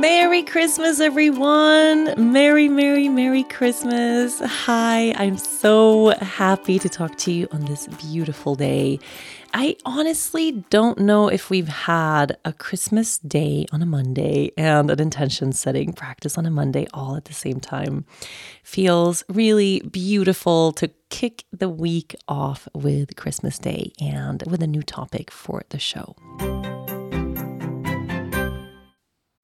Merry Christmas, everyone! Merry, Merry, Merry Christmas! Hi, I'm so happy to talk to you on this beautiful day. I honestly don't know if we've had a Christmas day on a Monday and an intention setting practice on a Monday all at the same time. Feels really beautiful to kick the week off with Christmas Day and with a new topic for the show.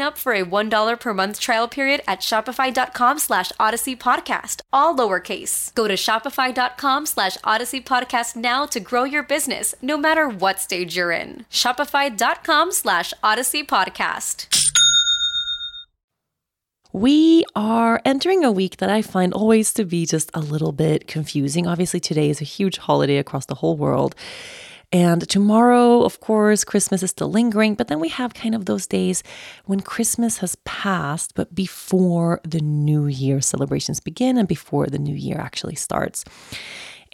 up for a $1 per month trial period at shopify.com slash audacy podcast, all lowercase. Go to shopify.com slash audacy podcast now to grow your business, no matter what stage you're in. Shopify.com slash audacy podcast. We are entering a week that I find always to be just a little bit confusing. Obviously, today is a huge holiday across the whole world. And tomorrow, of course, Christmas is still lingering, but then we have kind of those days when Christmas has passed, but before the New Year celebrations begin and before the New Year actually starts.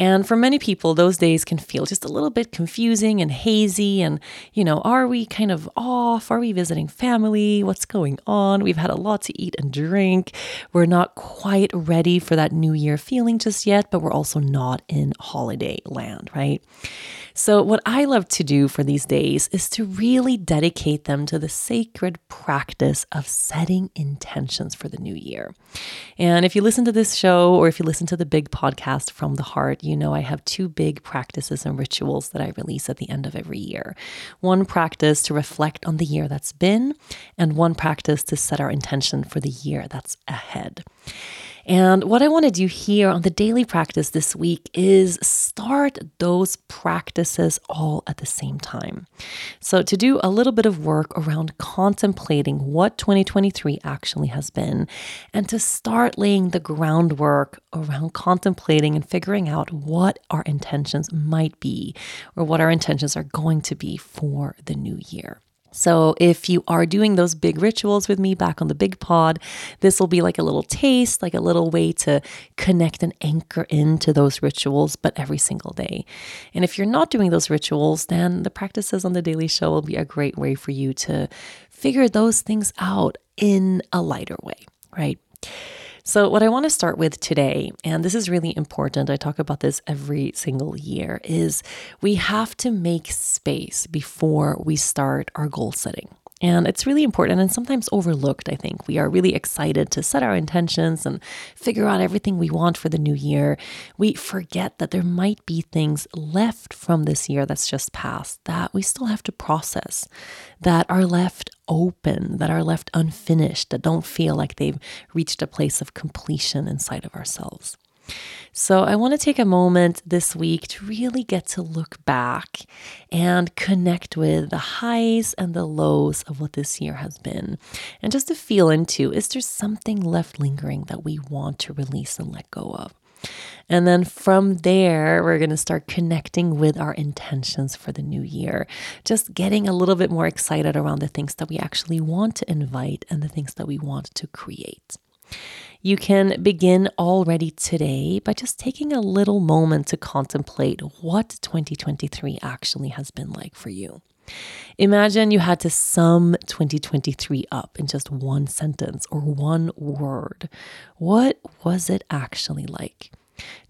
And for many people, those days can feel just a little bit confusing and hazy. And, you know, are we kind of off? Are we visiting family? What's going on? We've had a lot to eat and drink. We're not quite ready for that new year feeling just yet, but we're also not in holiday land, right? So, what I love to do for these days is to really dedicate them to the sacred practice of setting intentions for the new year. And if you listen to this show or if you listen to the big podcast from the heart, you know I have two big practices and rituals that I release at the end of every year. One practice to reflect on the year that's been, and one practice to set our intention for the year that's ahead. And what I want to do here on the daily practice this week is start those practices all at the same time. So, to do a little bit of work around contemplating what 2023 actually has been, and to start laying the groundwork around contemplating and figuring out what our intentions might be or what our intentions are going to be for the new year. So, if you are doing those big rituals with me back on the big pod, this will be like a little taste, like a little way to connect and anchor into those rituals, but every single day. And if you're not doing those rituals, then the practices on the daily show will be a great way for you to figure those things out in a lighter way, right? So, what I want to start with today, and this is really important, I talk about this every single year, is we have to make space before we start our goal setting. And it's really important and sometimes overlooked, I think. We are really excited to set our intentions and figure out everything we want for the new year. We forget that there might be things left from this year that's just passed that we still have to process, that are left open, that are left unfinished, that don't feel like they've reached a place of completion inside of ourselves. So, I want to take a moment this week to really get to look back and connect with the highs and the lows of what this year has been. And just to feel into is there something left lingering that we want to release and let go of? And then from there, we're going to start connecting with our intentions for the new year. Just getting a little bit more excited around the things that we actually want to invite and the things that we want to create. You can begin already today by just taking a little moment to contemplate what 2023 actually has been like for you. Imagine you had to sum 2023 up in just one sentence or one word. What was it actually like?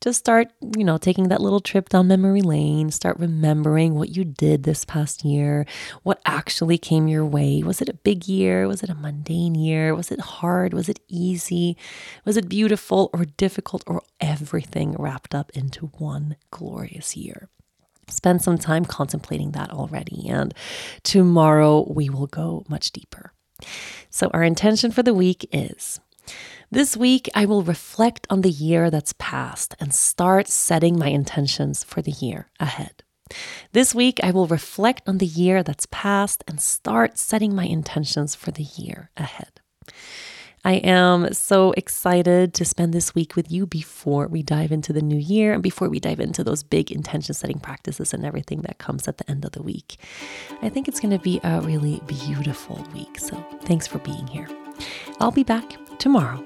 just start, you know, taking that little trip down memory lane, start remembering what you did this past year, what actually came your way. Was it a big year? Was it a mundane year? Was it hard? Was it easy? Was it beautiful or difficult or everything wrapped up into one glorious year? Spend some time contemplating that already, and tomorrow we will go much deeper. So, our intention for the week is this week, I will reflect on the year that's passed and start setting my intentions for the year ahead. This week, I will reflect on the year that's passed and start setting my intentions for the year ahead. I am so excited to spend this week with you before we dive into the new year and before we dive into those big intention setting practices and everything that comes at the end of the week. I think it's going to be a really beautiful week. So thanks for being here. I'll be back tomorrow